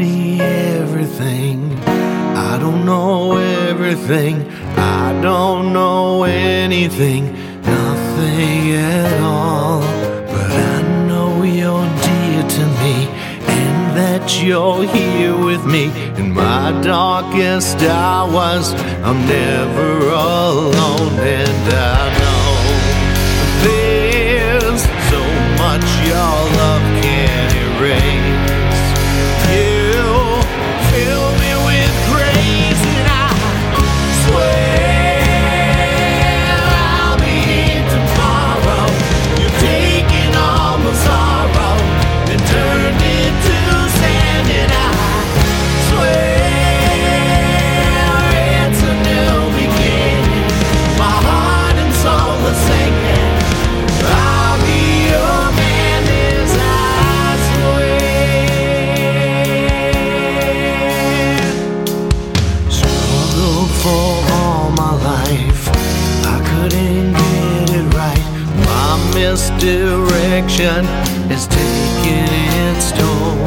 everything. I don't know everything. I don't know anything. Nothing at all. But I know you're dear to me. And that you're here with me in my darkest hours. I'm never alone, and I misdirection is taking its toll.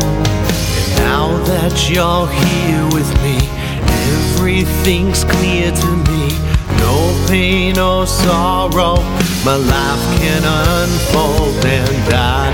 And now that you're here with me, everything's clear to me. No pain or sorrow, my life can unfold, and I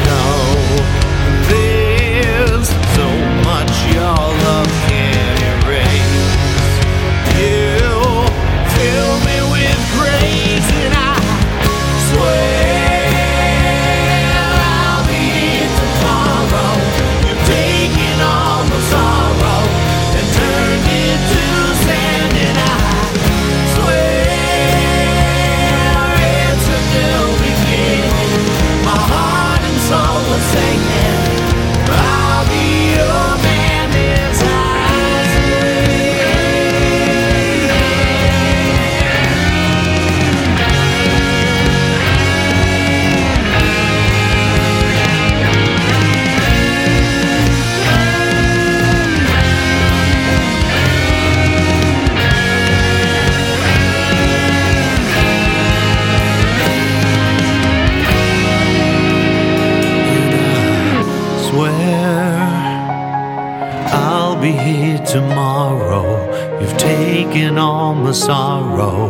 be here tomorrow. You've taken all my sorrow